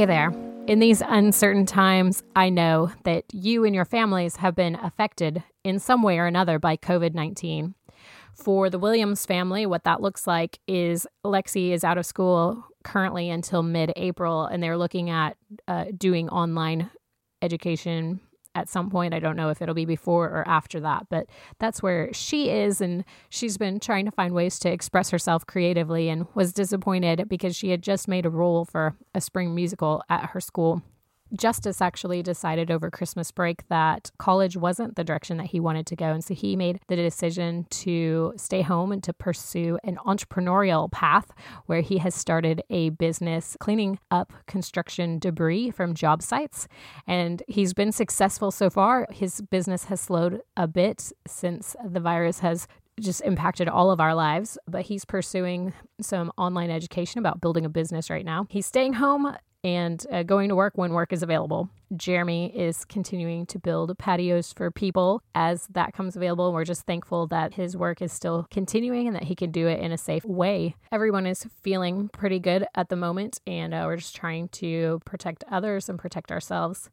Hey there. In these uncertain times, I know that you and your families have been affected in some way or another by COVID 19. For the Williams family, what that looks like is Lexi is out of school currently until mid April, and they're looking at uh, doing online education at some point. I don't know if it'll be before or after that, but that's where she is. And she's been trying to find ways to express herself creatively and was disappointed because she had just made a role for a spring musical at her school Justice actually decided over Christmas break that college wasn't the direction that he wanted to go. And so he made the decision to stay home and to pursue an entrepreneurial path where he has started a business cleaning up construction debris from job sites. And he's been successful so far. His business has slowed a bit since the virus has just impacted all of our lives, but he's pursuing some online education about building a business right now. He's staying home and uh, going to work when work is available. Jeremy is continuing to build patios for people as that comes available. We're just thankful that his work is still continuing and that he can do it in a safe way. Everyone is feeling pretty good at the moment, and uh, we're just trying to protect others and protect ourselves.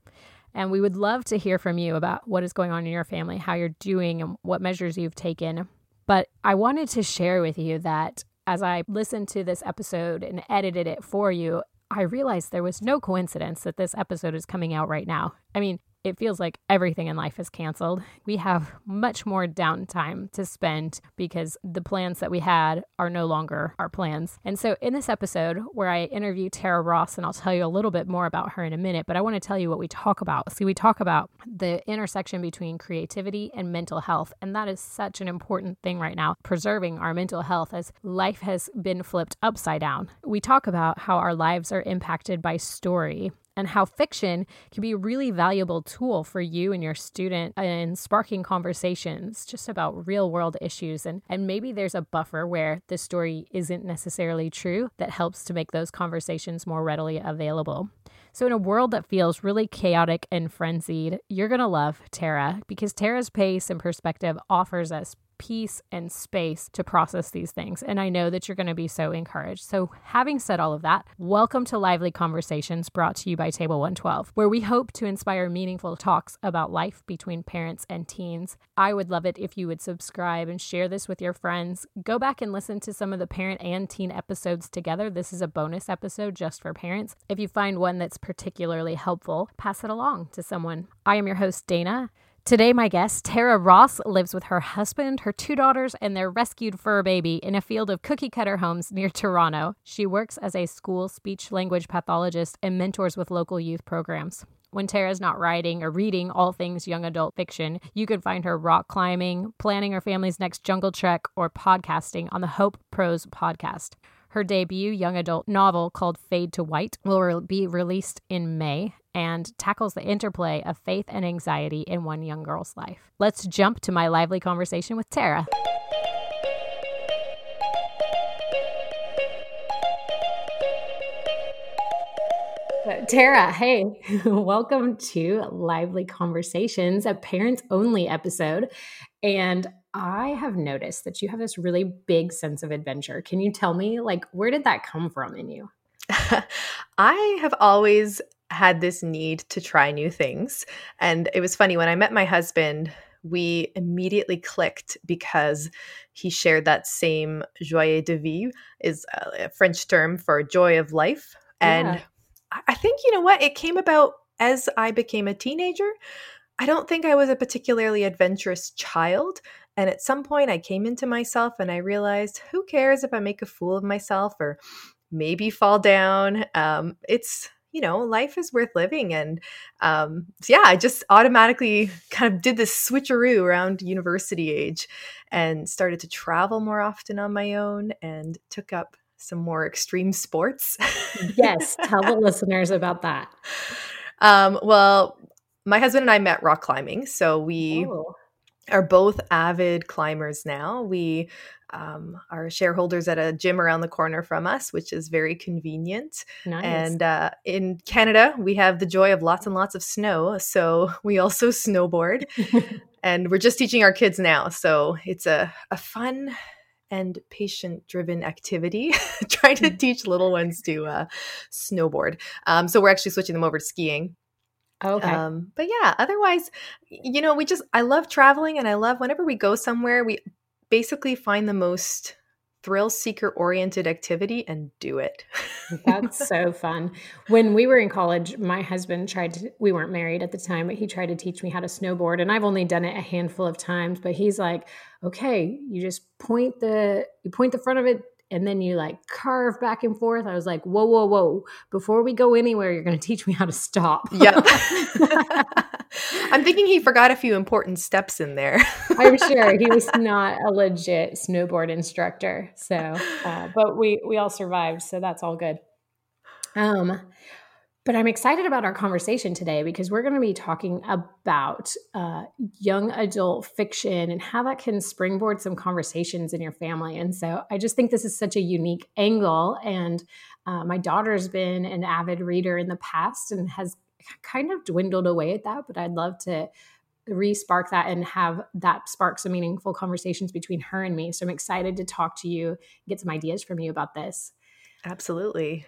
And we would love to hear from you about what is going on in your family, how you're doing, and what measures you've taken. But I wanted to share with you that as I listened to this episode and edited it for you, I realized there was no coincidence that this episode is coming out right now. I mean, it feels like everything in life is canceled. We have much more downtime to spend because the plans that we had are no longer our plans. And so, in this episode, where I interview Tara Ross, and I'll tell you a little bit more about her in a minute, but I want to tell you what we talk about. See, we talk about the intersection between creativity and mental health. And that is such an important thing right now, preserving our mental health as life has been flipped upside down. We talk about how our lives are impacted by story and how fiction can be a really valuable tool for you and your student in sparking conversations just about real world issues. And, and maybe there's a buffer where the story isn't necessarily true that helps to make those conversations more readily available. So, in a world that feels really chaotic and frenzied, you're going to love Tara because Tara's pace and perspective offers us peace and space to process these things. And I know that you're going to be so encouraged. So, having said all of that, welcome to Lively Conversations brought to you by Table 112, where we hope to inspire meaningful talks about life between parents and teens. I would love it if you would subscribe and share this with your friends. Go back and listen to some of the parent and teen episodes together. This is a bonus episode just for parents. If you find one that's particularly helpful, pass it along to someone. I am your host, Dana. Today, my guest, Tara Ross, lives with her husband, her two daughters, and their rescued fur baby in a field of cookie cutter homes near Toronto. She works as a school speech language pathologist and mentors with local youth programs. When Tara's not writing or reading all things young adult fiction, you can find her rock climbing, planning her family's next jungle trek, or podcasting on the Hope Prose podcast. Her debut young adult novel called Fade to White will re- be released in May, and tackles the interplay of faith and anxiety in one young girl's life. Let's jump to my lively conversation with Tara. Tara, hey, welcome to Lively Conversations, a parents only episode. And I have noticed that you have this really big sense of adventure. Can you tell me, like, where did that come from in you? I have always had this need to try new things. And it was funny when I met my husband, we immediately clicked because he shared that same joie de vivre is a French term for joy of life. And yeah. I think you know what? It came about as I became a teenager. I don't think I was a particularly adventurous child. And at some point, I came into myself and I realized who cares if I make a fool of myself or maybe fall down? Um, it's you know, life is worth living. And um, yeah, I just automatically kind of did this switcheroo around university age and started to travel more often on my own and took up some more extreme sports. yes, tell the listeners about that. Um, well, my husband and I met rock climbing. So we. Oh are both avid climbers now. We um, are shareholders at a gym around the corner from us, which is very convenient. Nice. And uh, in Canada, we have the joy of lots and lots of snow. So we also snowboard. and we're just teaching our kids now. So it's a, a fun and patient driven activity, trying to mm. teach little ones to uh, snowboard. Um, so we're actually switching them over to skiing. Okay. Um, but yeah, otherwise, you know, we just, I love traveling and I love whenever we go somewhere, we basically find the most thrill seeker oriented activity and do it. That's so fun. When we were in college, my husband tried to, we weren't married at the time, but he tried to teach me how to snowboard. And I've only done it a handful of times, but he's like, okay, you just point the, you point the front of it and then you like carve back and forth. I was like, whoa, whoa, whoa. Before we go anywhere, you're going to teach me how to stop. Yep. I'm thinking he forgot a few important steps in there. I'm sure he was not a legit snowboard instructor. So, uh, but we, we all survived. So that's all good. Um, but I'm excited about our conversation today because we're going to be talking about uh, young adult fiction and how that can springboard some conversations in your family. And so I just think this is such a unique angle. And uh, my daughter's been an avid reader in the past and has kind of dwindled away at that. But I'd love to re-spark that and have that spark some meaningful conversations between her and me. So I'm excited to talk to you, get some ideas from you about this. Absolutely.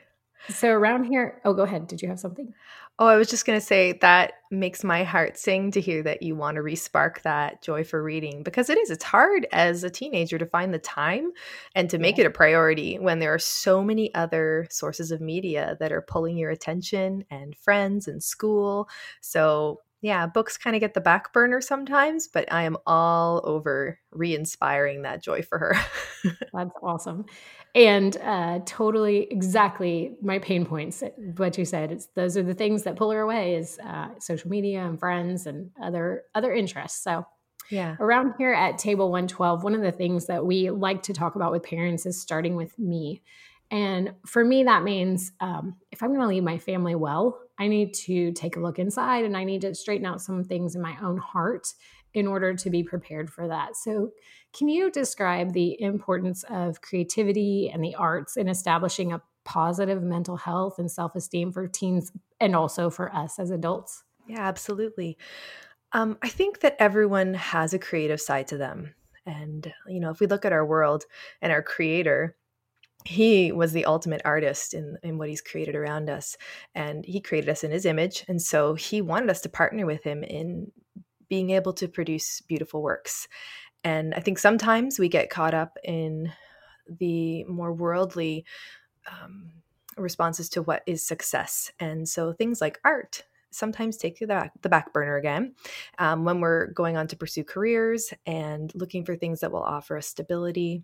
So around here, oh, go ahead. Did you have something? Oh, I was just going to say that makes my heart sing to hear that you want to respark that joy for reading because it is. It's hard as a teenager to find the time and to make yeah. it a priority when there are so many other sources of media that are pulling your attention and friends and school. So, yeah, books kind of get the back burner sometimes, but I am all over re inspiring that joy for her. That's awesome and uh, totally exactly my pain points what you said it's those are the things that pull her away is uh, social media and friends and other other interests so yeah around here at table 112 one of the things that we like to talk about with parents is starting with me and for me that means um, if i'm going to lead my family well i need to take a look inside and i need to straighten out some things in my own heart in order to be prepared for that so can you describe the importance of creativity and the arts in establishing a positive mental health and self esteem for teens and also for us as adults? Yeah, absolutely. Um, I think that everyone has a creative side to them. And, you know, if we look at our world and our creator, he was the ultimate artist in, in what he's created around us. And he created us in his image. And so he wanted us to partner with him in being able to produce beautiful works. And I think sometimes we get caught up in the more worldly um, responses to what is success. And so things like art sometimes take the back, the back burner again um, when we're going on to pursue careers and looking for things that will offer us stability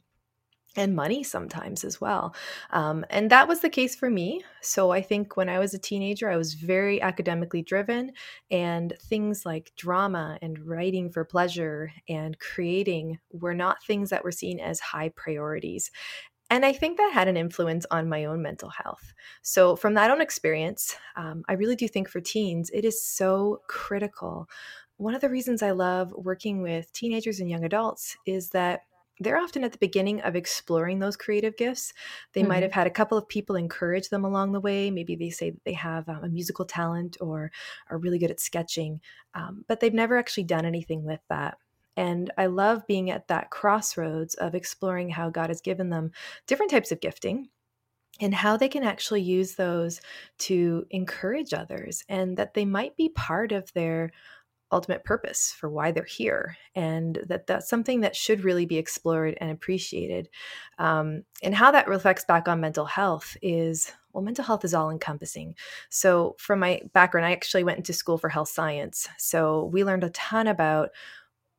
and money sometimes as well. Um, and that was the case for me. So I think when I was a teenager, I was very academically driven, and things like drama and writing for pleasure and creating were not things that were seen as high priorities. And I think that had an influence on my own mental health. So, from that own experience, um, I really do think for teens, it is so critical. One of the reasons I love working with teenagers and young adults is that they're often at the beginning of exploring those creative gifts. They mm-hmm. might have had a couple of people encourage them along the way. Maybe they say that they have um, a musical talent or are really good at sketching, um, but they've never actually done anything with that. And I love being at that crossroads of exploring how God has given them different types of gifting and how they can actually use those to encourage others and that they might be part of their ultimate purpose for why they're here and that that's something that should really be explored and appreciated. Um, and how that reflects back on mental health is well mental health is all encompassing so from my background i actually went into school for health science so we learned a ton about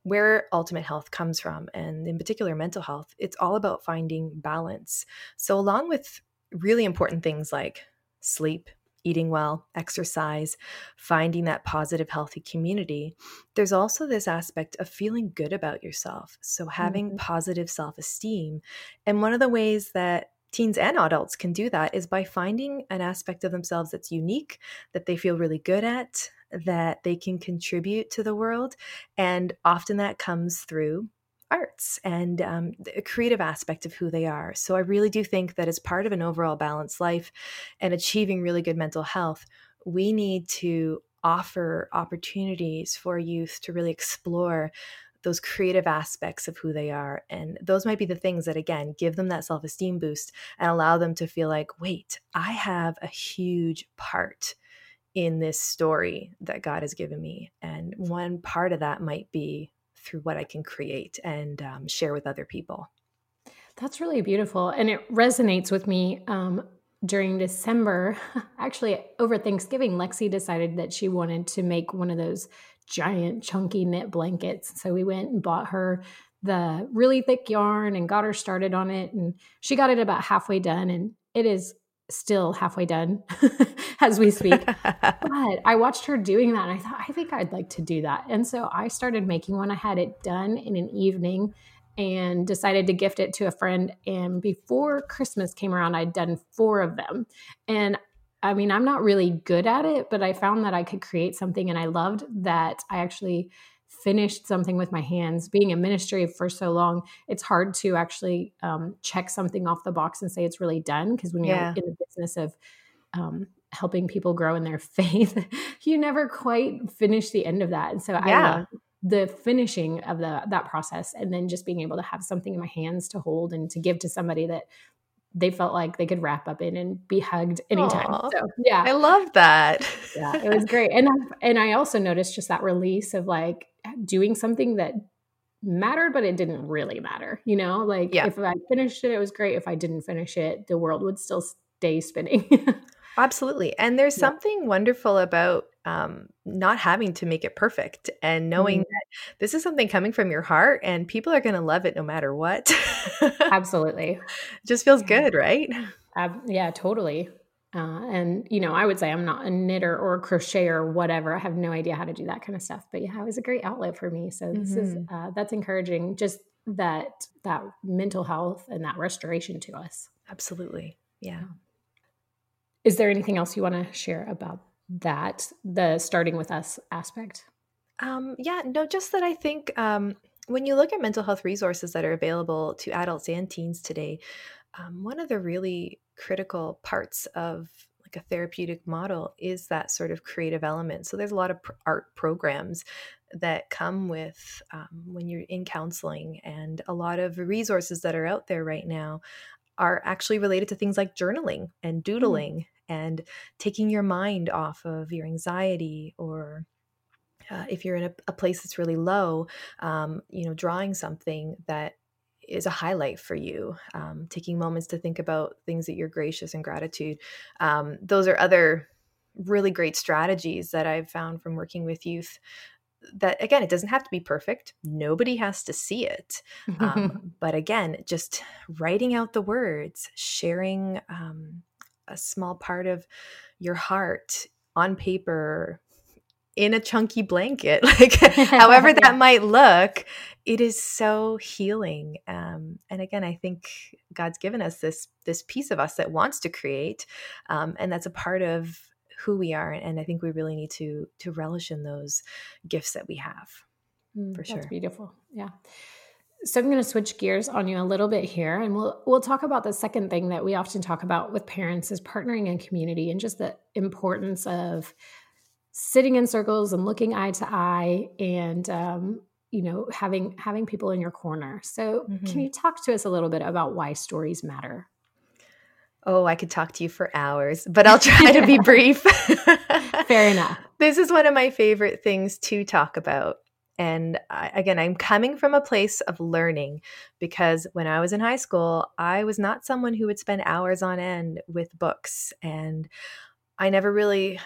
where ultimate health comes from and in particular mental health. It's all about finding balance. So along with really important things like sleep eating well, exercise, finding that positive, healthy community, there's also this aspect of feeling good about yourself. So, having mm-hmm. positive self esteem. And one of the ways that teens and adults can do that is by finding an aspect of themselves that's unique, that they feel really good at, that they can contribute to the world. And often that comes through arts and um, a creative aspect of who they are. So I really do think that as part of an overall balanced life and achieving really good mental health, we need to offer opportunities for youth to really explore those creative aspects of who they are. And those might be the things that, again, give them that self esteem boost and allow them to feel like, wait, I have a huge part in this story that God has given me. And one part of that might be through what I can create and um, share with other people. That's really beautiful. And it resonates with me. Um, during December, actually over Thanksgiving, Lexi decided that she wanted to make one of those giant chunky knit blankets. So we went and bought her the really thick yarn and got her started on it. And she got it about halfway done. And it is still halfway done as we speak. but I watched her doing that and I thought, I think I'd like to do that. And so I started making one. I had it done in an evening and decided to gift it to a friend. And before Christmas came around, I'd done four of them. And I mean, I'm not really good at it, but I found that I could create something and I loved that I actually finished something with my hands. Being in ministry for so long, it's hard to actually um, check something off the box and say it's really done. Because when you're yeah. in the business of um, helping people grow in their faith, you never quite finish the end of that. And so yeah. I love the finishing of the that process and then just being able to have something in my hands to hold and to give to somebody that they felt like they could wrap up in and be hugged anytime. Aww. So yeah, I love that. yeah, it was great, and I, and I also noticed just that release of like doing something that mattered, but it didn't really matter. You know, like yeah. if I finished it, it was great. If I didn't finish it, the world would still stay spinning. Absolutely, and there's yeah. something wonderful about um, not having to make it perfect and knowing mm-hmm. that this is something coming from your heart and people are going to love it no matter what. Absolutely. Just feels good, right? Uh, yeah, totally. Uh, and you know, I would say I'm not a knitter or a crocheter or whatever. I have no idea how to do that kind of stuff. But yeah, it was a great outlet for me. So this mm-hmm. is uh, that's encouraging. Just that that mental health and that restoration to us. Absolutely. Yeah. Is there anything else you want to share about that the starting with us aspect? Um, yeah, no, just that I think um, when you look at mental health resources that are available to adults and teens today, um, one of the really critical parts of like a therapeutic model is that sort of creative element. So there's a lot of pr- art programs that come with um, when you're in counseling, and a lot of resources that are out there right now are actually related to things like journaling and mm. doodling and taking your mind off of your anxiety or uh, if you're in a, a, place that's really low um, you know drawing something that is a highlight for you um, taking moments to think about things that you're gracious and gratitude um, those are other really great strategies that i've found from working with youth that again it doesn't have to be perfect. Nobody has to see it um, but again just writing out the words sharing um, a small part of your heart on paper in a chunky blanket. Like however that might look it is so healing um, and again i think god's given us this this piece of us that wants to create um, and that's a part of who we are and i think we really need to to relish in those gifts that we have mm, for sure. beautiful. Yeah so I'm going to switch gears on you a little bit here and we'll we'll talk about the second thing that we often talk about with parents is partnering in community and just the importance of sitting in circles and looking eye to eye and um, you know having having people in your corner. So mm-hmm. can you talk to us a little bit about why stories matter? Oh, I could talk to you for hours, but I'll try to be brief. Fair enough. This is one of my favorite things to talk about. And I, again, I'm coming from a place of learning because when I was in high school, I was not someone who would spend hours on end with books. And I never really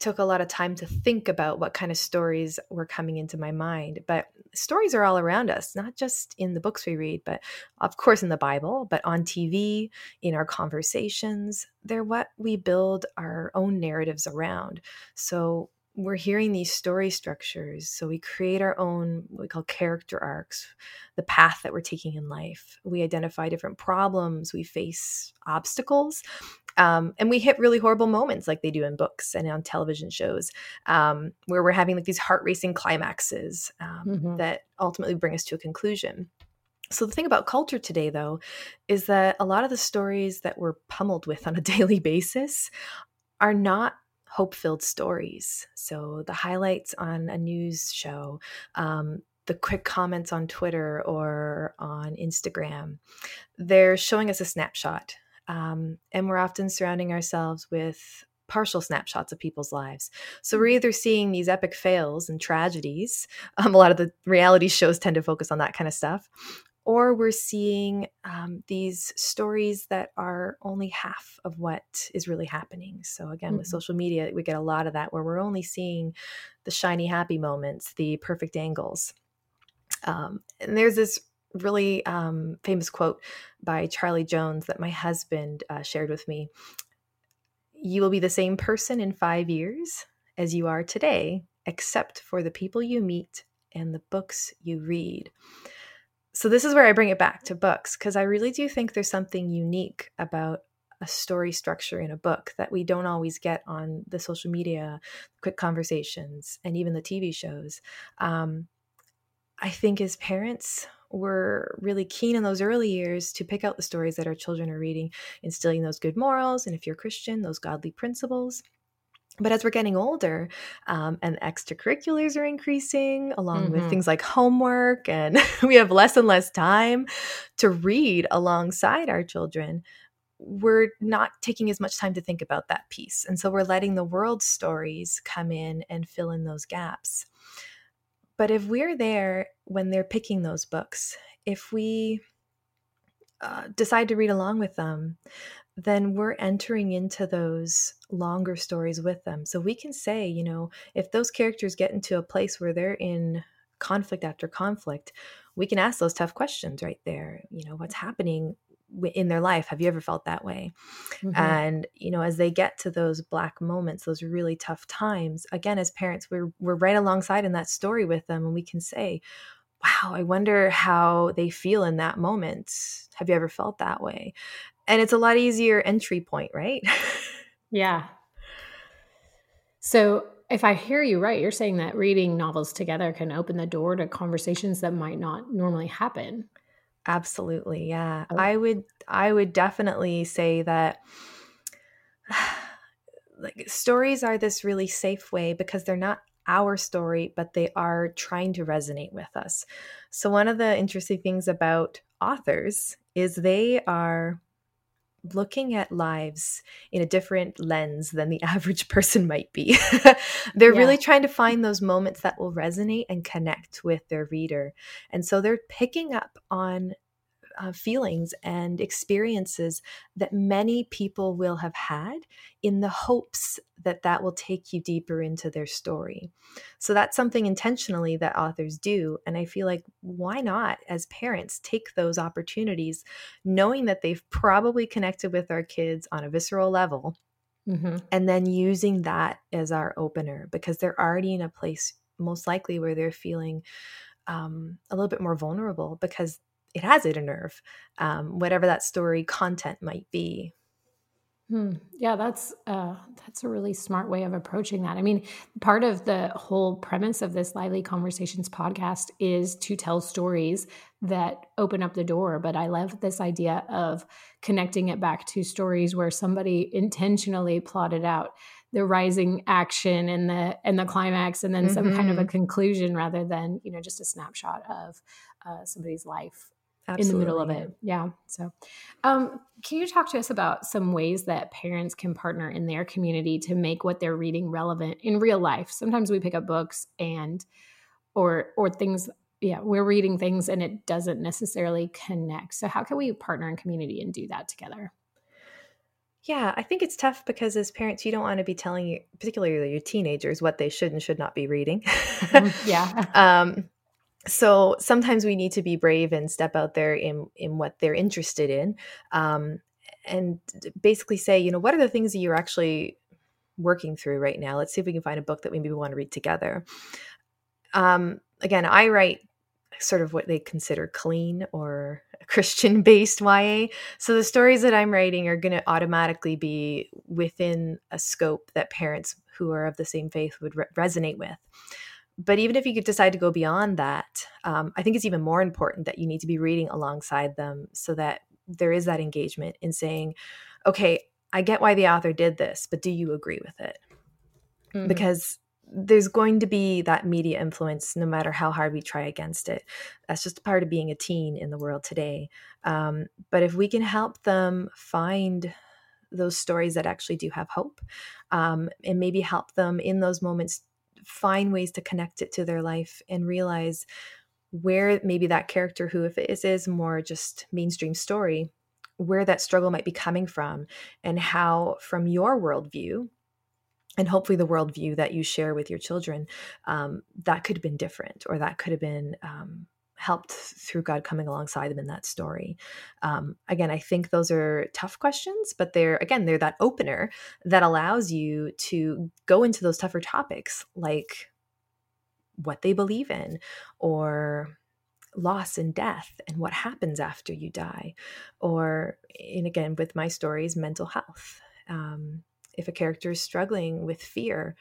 took a lot of time to think about what kind of stories were coming into my mind. But stories are all around us, not just in the books we read, but of course in the Bible, but on TV, in our conversations. They're what we build our own narratives around. So we're hearing these story structures. So we create our own, what we call character arcs, the path that we're taking in life. We identify different problems, we face obstacles, um, and we hit really horrible moments like they do in books and on television shows, um, where we're having like these heart racing climaxes um, mm-hmm. that ultimately bring us to a conclusion. So, the thing about culture today, though, is that a lot of the stories that we're pummeled with on a daily basis are not hope filled stories. So, the highlights on a news show, um, the quick comments on Twitter or on Instagram. They're showing us a snapshot. Um, and we're often surrounding ourselves with partial snapshots of people's lives. So we're either seeing these epic fails and tragedies. Um, a lot of the reality shows tend to focus on that kind of stuff. Or we're seeing um, these stories that are only half of what is really happening. So, again, mm-hmm. with social media, we get a lot of that where we're only seeing the shiny, happy moments, the perfect angles. Um, and there's this really um, famous quote by Charlie Jones that my husband uh, shared with me you will be the same person in five years as you are today, except for the people you meet and the books you read. So, this is where I bring it back to books because I really do think there's something unique about a story structure in a book that we don't always get on the social media, quick conversations, and even the TV shows. Um, I think as parents, we're really keen in those early years to pick out the stories that our children are reading, instilling those good morals, and if you're Christian, those godly principles. But as we're getting older um, and extracurriculars are increasing, along mm-hmm. with things like homework, and we have less and less time to read alongside our children, we're not taking as much time to think about that piece. And so we're letting the world stories come in and fill in those gaps. But if we're there when they're picking those books, if we uh, decide to read along with them, then we're entering into those longer stories with them. So we can say, you know, if those characters get into a place where they're in conflict after conflict, we can ask those tough questions right there. You know, what's happening in their life have you ever felt that way mm-hmm. and you know as they get to those black moments those really tough times again as parents we're we're right alongside in that story with them and we can say wow i wonder how they feel in that moment have you ever felt that way and it's a lot easier entry point right yeah so if I hear you right, you're saying that reading novels together can open the door to conversations that might not normally happen. Absolutely. Yeah. Oh. I would I would definitely say that like stories are this really safe way because they're not our story, but they are trying to resonate with us. So one of the interesting things about authors is they are looking at lives in a different lens than the average person might be. they're yeah. really trying to mm-hmm. find those moments that will resonate and connect with their reader. And so they're picking up on uh, feelings and experiences that many people will have had in the hopes that that will take you deeper into their story. So that's something intentionally that authors do. And I feel like, why not, as parents, take those opportunities, knowing that they've probably connected with our kids on a visceral level. Mm-hmm. And then using that as our opener because they're already in a place, most likely, where they're feeling um, a little bit more vulnerable because it has it a nerve, um, whatever that story content might be. Hmm. Yeah, that's uh, that's a really smart way of approaching that. I mean, part of the whole premise of this Lively Conversations podcast is to tell stories that open up the door. But I love this idea of connecting it back to stories where somebody intentionally plotted out the rising action and the and the climax, and then mm-hmm. some kind of a mm-hmm. conclusion, rather than you know just a snapshot of uh, somebody's life Absolutely. in the middle of it. Yeah. So, um, can you talk to us about some ways that parents can partner in their community to make what they're reading relevant in real life? Sometimes we pick up books and, or, or things, yeah, we're reading things and it doesn't necessarily connect. So, how can we partner in community and do that together? Yeah, I think it's tough because as parents, you don't want to be telling, particularly your teenagers, what they should and should not be reading. Mm, yeah. um, so sometimes we need to be brave and step out there in in what they're interested in um, and basically say you know what are the things that you're actually working through right now? Let's see if we can find a book that maybe we want to read together. Um, again i write sort of what they consider clean or christian based ya so the stories that i'm writing are going to automatically be within a scope that parents who are of the same faith would re- resonate with but even if you could decide to go beyond that, um, I think it's even more important that you need to be reading alongside them so that there is that engagement in saying, okay, I get why the author did this, but do you agree with it? Mm-hmm. Because there's going to be that media influence no matter how hard we try against it. That's just part of being a teen in the world today. Um, but if we can help them find those stories that actually do have hope um, and maybe help them in those moments find ways to connect it to their life and realize where maybe that character who if it is, is more just mainstream story where that struggle might be coming from and how from your worldview and hopefully the worldview that you share with your children um, that could have been different or that could have been um, helped through god coming alongside them in that story. Um, again i think those are tough questions but they're again they're that opener that allows you to go into those tougher topics like what they believe in or loss and death and what happens after you die or and again with my stories mental health. Um, if a character is struggling with fear,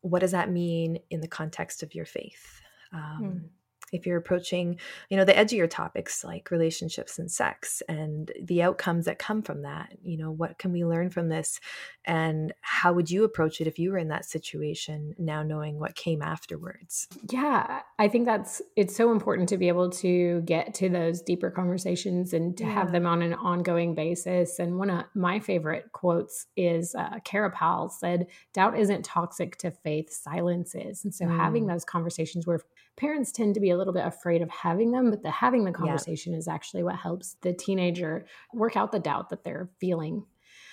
what does that mean in the context of your faith? Um, mm if you're approaching you know the edgier topics like relationships and sex and the outcomes that come from that you know what can we learn from this and how would you approach it if you were in that situation now knowing what came afterwards yeah i think that's it's so important to be able to get to those deeper conversations and to yeah. have them on an ongoing basis and one of my favorite quotes is uh, Kara Powell said doubt isn't toxic to faith silence is and so mm. having those conversations where parents tend to be a little bit afraid of having them, but the having the conversation yeah. is actually what helps the teenager work out the doubt that they're feeling.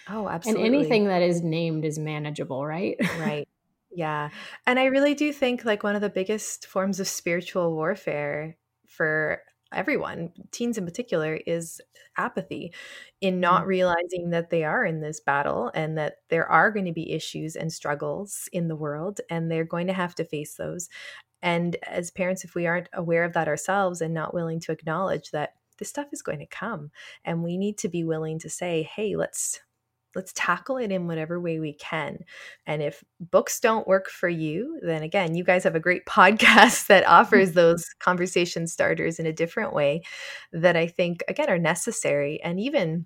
Oh, absolutely. And anything that is named is manageable, right? Right. Yeah. And I really do think like one of the biggest forms of spiritual warfare for everyone, teens in particular, is apathy in not mm-hmm. realizing that they are in this battle and that there are going to be issues and struggles in the world and they're going to have to face those. And as parents, if we aren't aware of that ourselves and not willing to acknowledge that this stuff is going to come and we need to be willing to say, hey, let's let's tackle it in whatever way we can. And if books don't work for you, then again, you guys have a great podcast that offers those conversation starters in a different way that I think again are necessary. And even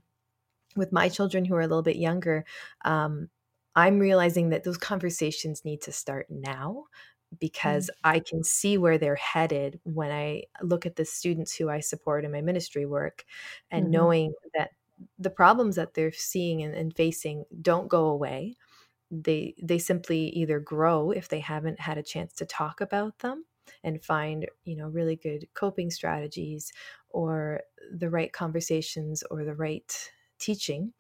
with my children who are a little bit younger, um, I'm realizing that those conversations need to start now because mm. I can see where they're headed when I look at the students who I support in my ministry work and mm-hmm. knowing that the problems that they're seeing and, and, facing don't go away. They they simply either grow if they haven't had a chance to talk about them and find, you know, really good coping strategies or the right conversations or the right teaching.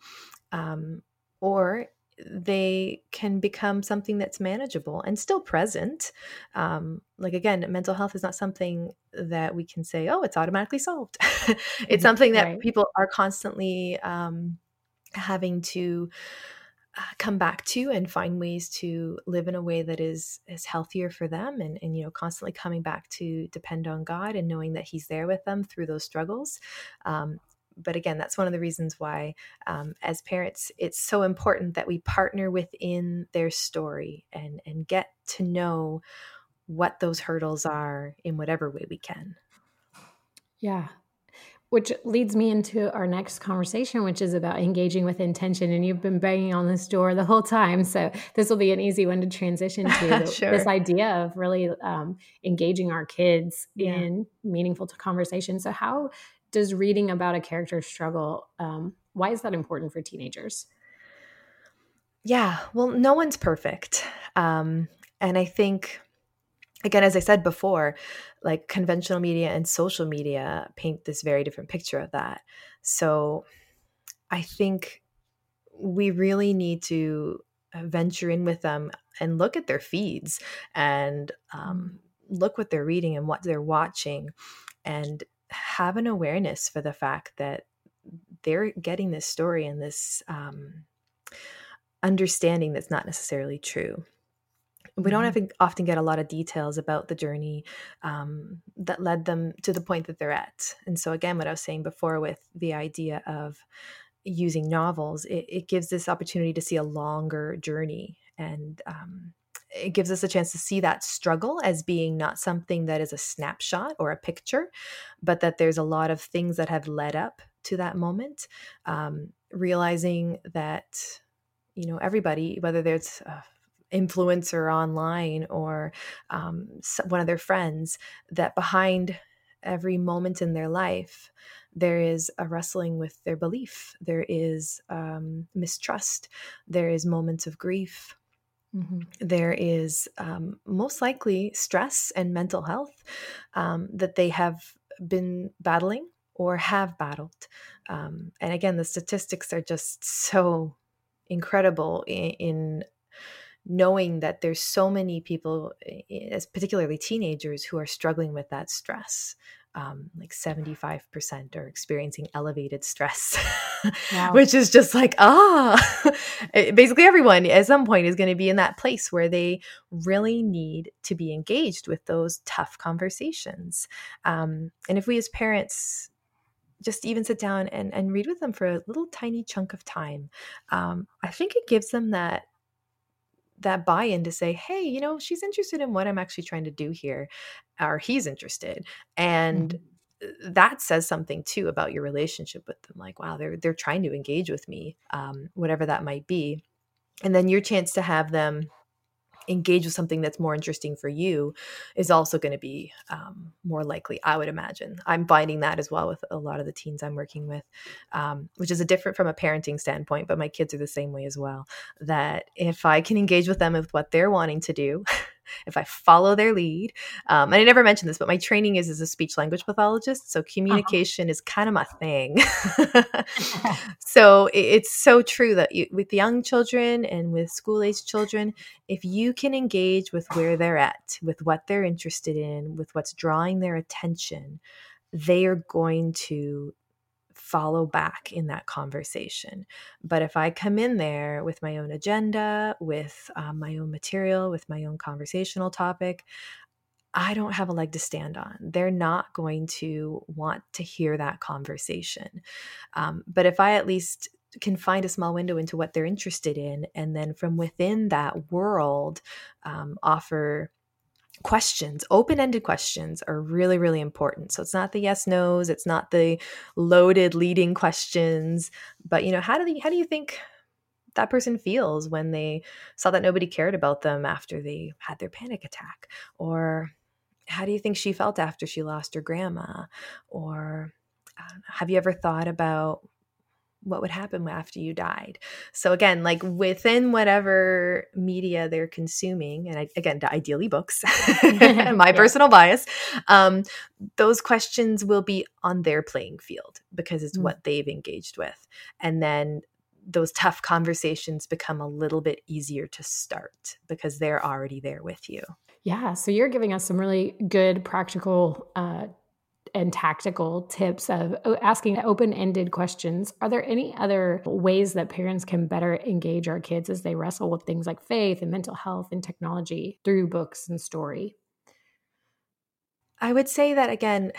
Um, or they can become something that's manageable and still present. Um, like again, mental health is not something that we can say, oh, it's automatically solved. it's mm-hmm. something that right. people are constantly um, having to uh, come back to and find ways to live in a way that is is healthier for them and and you know constantly coming back to depend on god and knowing that he's there with them through those struggles um, but again, that's one of the reasons why, um, as parents, it's so important that we partner within their story and and get to know what those hurdles are in whatever way we can. Yeah. Which leads me into our next conversation, which is about engaging with intention. And you've been banging on this door the whole time. So this will be an easy one to transition to sure. this idea of really um, engaging our kids yeah. in meaningful conversation. So, how does reading about a character's struggle um, why is that important for teenagers? Yeah well no one's perfect. Um, and i think again as i said before like conventional media and social media paint this very different picture of that. So i think we really need to uh, venture in with them and look at their feeds and um, look what they're reading and what they're watching. And have an awareness for the fact that they're getting this story and this um, understanding that's not necessarily true. We don't mm-hmm. have often get a lot of details about the journey um, that led them to the point that they're at. And so, again, what I was saying before with the idea of using novels, it, it gives this opportunity to see a longer journey and um, it gives us a chance to see that struggle as being not something that is a snapshot or a picture, but that there's a lot of things that have led up to that moment. Um, realizing that, you know, everybody, whether there's uh, influencer online or um, one of their friends that behind every moment in their life there is a wrestling with their belief there is um, mistrust there is moments of grief mm-hmm. there is um, most likely stress and mental health um, that they have been battling or have battled um, and again the statistics are just so incredible in, in knowing that there's so many people as particularly teenagers who are struggling with that stress um, like 75% are experiencing elevated stress wow. which is just like ah basically everyone at some point is going to be in that place where they really need to be engaged with those tough conversations um, and if we as parents just even sit down and, and read with them for a little tiny chunk of time um, i think it gives them that that buy-in to say hey you know she's interested in what i'm actually trying to do here or he's interested and mm-hmm. that says something too about your relationship with them like wow they're they're trying to engage with me um, whatever that might be and then your chance to have them engage with something that's more interesting for you is also going to be um, more likely i would imagine. I'm finding that as well with a lot of the teens i'm working with um, which is a different from a parenting standpoint but my kids are the same way as well that if i can engage with them with what they're wanting to do if I follow their lead. Um, and I never mentioned this, but my training is as a speech language pathologist. So uh-huh. communication uh-huh. is kind of my thing. so it's so true that you, with young children and with school age children, if you can engage with where they're at, with what they're interested in, with what's drawing their attention, they are going to follow back in that conversation. But if I come in there with my own agenda, with um, my own material, with my own conversational topic, I don't have a leg to stand on. They're not going to want to hear that conversation. Um, but if I at least can find a small window into what they're interested in, and then from within that world, um, offer questions open-ended questions are really really important. So it's not the yes nos it's not the loaded leading questions but you know how do they, how do you think that person feels when they saw that nobody cared about them after they had their panic attack? Or how do you think she felt after she lost her grandma? Or um, have you ever thought about what would happen after you died. So again, like within whatever media they're consuming, and I, again, ideally books, my yeah. personal bias, um, those questions will be on their playing field because it's mm. what they've engaged with, and then those tough conversations become a little bit easier to start because they're already there with you. Yeah, so you're giving us some really good practical uh, and tactical tips of asking open-ended questions. Are there any other ways that parents can better engage our kids as they wrestle with things like faith and mental health and technology through books and story? I would say that again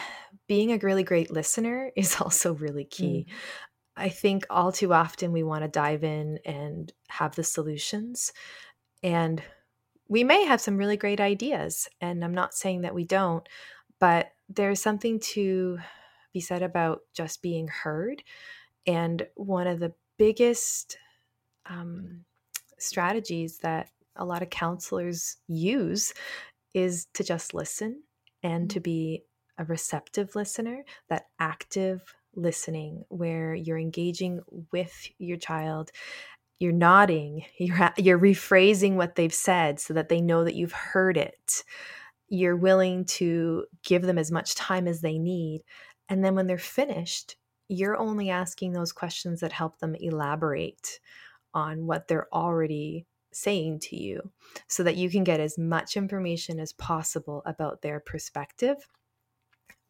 being a really great listener is also really key. Mm. i think all too often we want to dive in and have the solutions and we may have some really great ideas and i'm not saying that we don't but there's something to be said about just being heard. And one of the biggest um, strategies that a lot of counselors use is to just listen and mm-hmm. to be a receptive listener, that active listening where you're engaging with your child you're nodding you're you're rephrasing what they've said so that they know that you've heard it you're willing to give them as much time as they need. And then when they're finished, you're only asking those questions that help them elaborate on what they're already saying to you so that you can get as much information as possible about their perspective.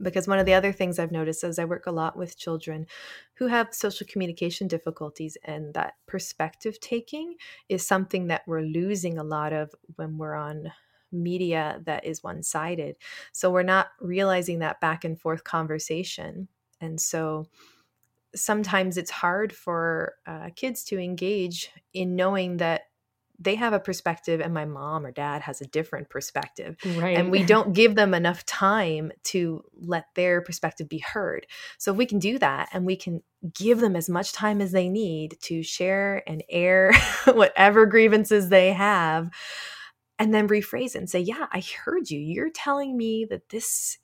Because one of the other things I've noticed is I work a lot with children who have social communication difficulties, and that perspective taking is something that we're losing a lot of when we're on media that is one sided. So we're not realizing that back and forth conversation. And so sometimes it's hard for uh, kids to engage in knowing that they have a perspective and my mom or dad has a different perspective right and we don't give them enough time to let their perspective be heard so if we can do that and we can give them as much time as they need to share and air whatever grievances they have and then rephrase it and say yeah i heard you. You're telling me that this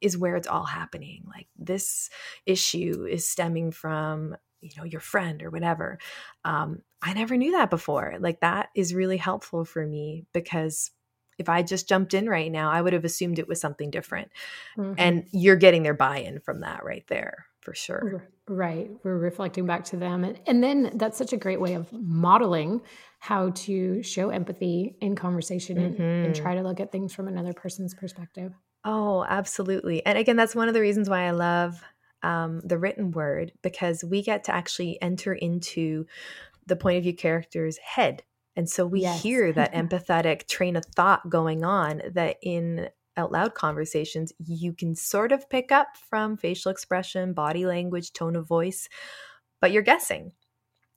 is where it's all happening. Like this issue is stemming from you know your friend or whatever. Um, i never knew that before. Like that is really helpful for me because if i just jumped in right now i would have assumed it was something different. Mm-hmm. and you're getting their buy-in from that right there for sure right we're reflecting back to them and, and then that's such a great way of modeling how to show empathy in conversation mm-hmm. and, and try to look at things from another person's perspective oh absolutely and again that's one of the reasons why i love um, the written word because we get to actually enter into the point of view character's head. And so we yes. hear that empathetic train of thought going on that in out loud conversations you can sort of pick up from facial expression, body language, tone of voice, but you're guessing.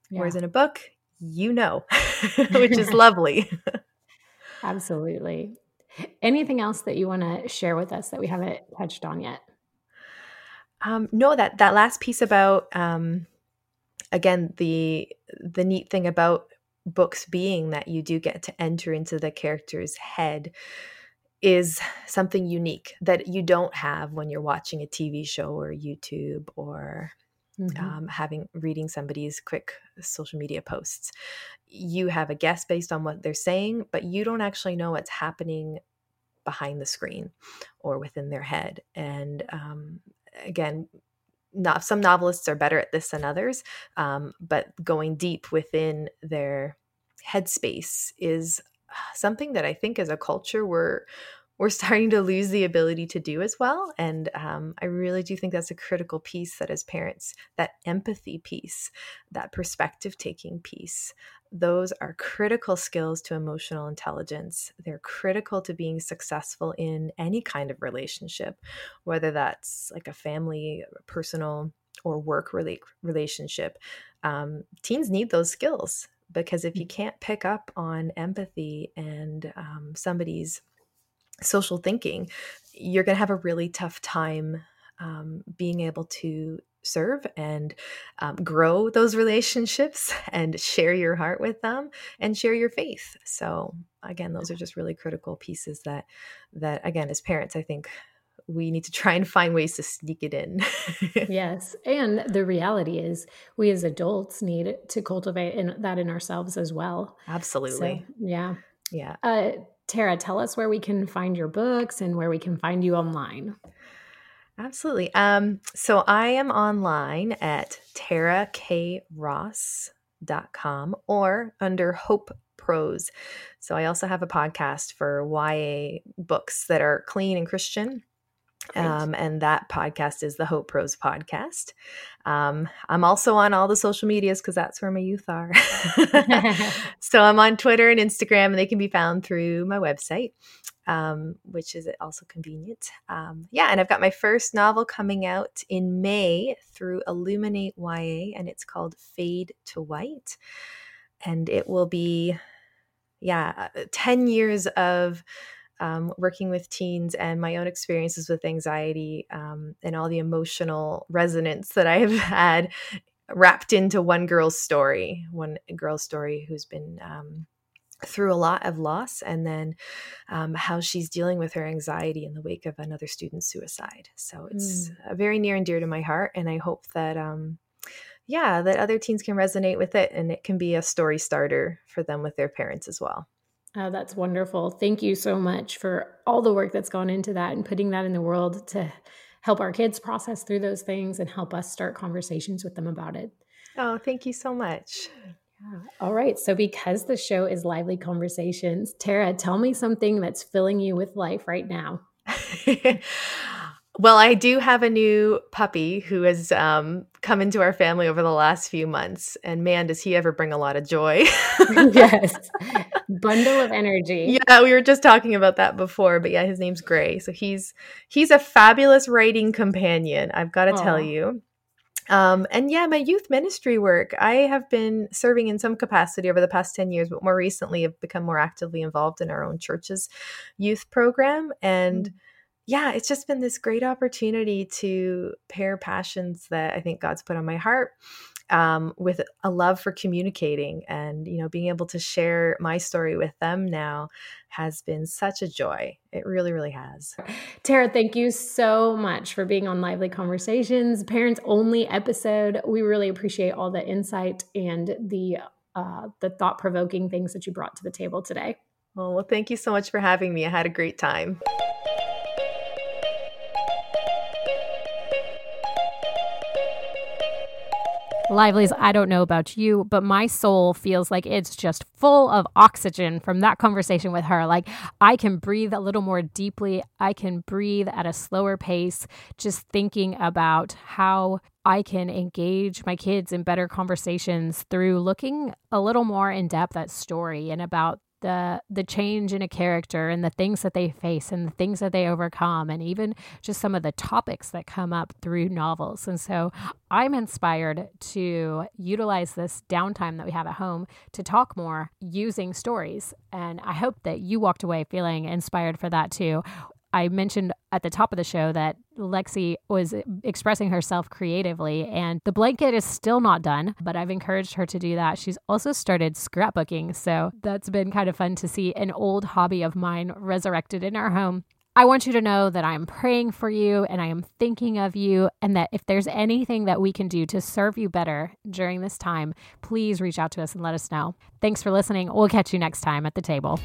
Yeah. Whereas in a book, you know, which is lovely. Absolutely. Anything else that you want to share with us that we haven't touched on yet? Um, no, that that last piece about um, again the the neat thing about books being that you do get to enter into the character's head is something unique that you don't have when you're watching a TV show or YouTube or mm-hmm. um, having reading somebody's quick social media posts. You have a guess based on what they're saying, but you don't actually know what's happening behind the screen or within their head. And um, again, not some novelists are better at this than others, um, but going deep within their headspace is something that I think as a culture we're we're starting to lose the ability to do as well. And um, I really do think that's a critical piece that as parents, that empathy piece, that perspective taking piece, those are critical skills to emotional intelligence. They're critical to being successful in any kind of relationship, whether that's like a family, personal, or work related relationship. Um, teens need those skills because if you mm. can't pick up on empathy and um, somebody's social thinking, you're going to have a really tough time um, being able to serve and um, grow those relationships and share your heart with them and share your faith so again those are just really critical pieces that that again as parents i think we need to try and find ways to sneak it in yes and the reality is we as adults need to cultivate in, that in ourselves as well absolutely so, yeah yeah uh, Tara, tell us where we can find your books and where we can find you online. Absolutely. Um, so I am online at tarakross.com or under Hope Prose. So I also have a podcast for YA books that are clean and Christian. Um, and that podcast is the Hope Prose podcast. Um, I'm also on all the social medias because that's where my youth are. so I'm on Twitter and Instagram, and they can be found through my website, um, which is also convenient. Um, yeah, and I've got my first novel coming out in May through Illuminate YA, and it's called Fade to White. And it will be, yeah, uh, 10 years of um, working with teens and my own experiences with anxiety um, and all the emotional resonance that I have had wrapped into one girl's story, one girl's story who's been um, through a lot of loss, and then um, how she's dealing with her anxiety in the wake of another student's suicide. So it's mm. very near and dear to my heart, and I hope that um, yeah, that other teens can resonate with it and it can be a story starter for them with their parents as well. Oh, that's wonderful. Thank you so much for all the work that's gone into that and putting that in the world to help our kids process through those things and help us start conversations with them about it. Oh, thank you so much. Yeah. All right. So, because the show is Lively Conversations, Tara, tell me something that's filling you with life right now. Well, I do have a new puppy who has um, come into our family over the last few months, and man, does he ever bring a lot of joy! yes, bundle of energy. Yeah, we were just talking about that before, but yeah, his name's Gray. So he's he's a fabulous writing companion. I've got to tell you. Um, and yeah, my youth ministry work. I have been serving in some capacity over the past 10 years, but more recently have become more actively involved in our own church's youth program. And mm-hmm. Yeah, it's just been this great opportunity to pair passions that I think God's put on my heart um, with a love for communicating and you know being able to share my story with them now has been such a joy. It really really has. Tara thank you so much for being on lively conversations parents only episode. We really appreciate all the insight and the uh, the thought-provoking things that you brought to the table today. Oh, well thank you so much for having me. I had a great time Lively's, I don't know about you, but my soul feels like it's just full of oxygen from that conversation with her. Like I can breathe a little more deeply, I can breathe at a slower pace, just thinking about how I can engage my kids in better conversations through looking a little more in depth at story and about the the change in a character and the things that they face and the things that they overcome and even just some of the topics that come up through novels. And so i'm inspired to utilize this downtime that we have at home to talk more using stories. And i hope that you walked away feeling inspired for that too. I mentioned at the top of the show that Lexi was expressing herself creatively, and the blanket is still not done, but I've encouraged her to do that. She's also started scrapbooking, so that's been kind of fun to see an old hobby of mine resurrected in our home. I want you to know that I'm praying for you and I am thinking of you, and that if there's anything that we can do to serve you better during this time, please reach out to us and let us know. Thanks for listening. We'll catch you next time at the table.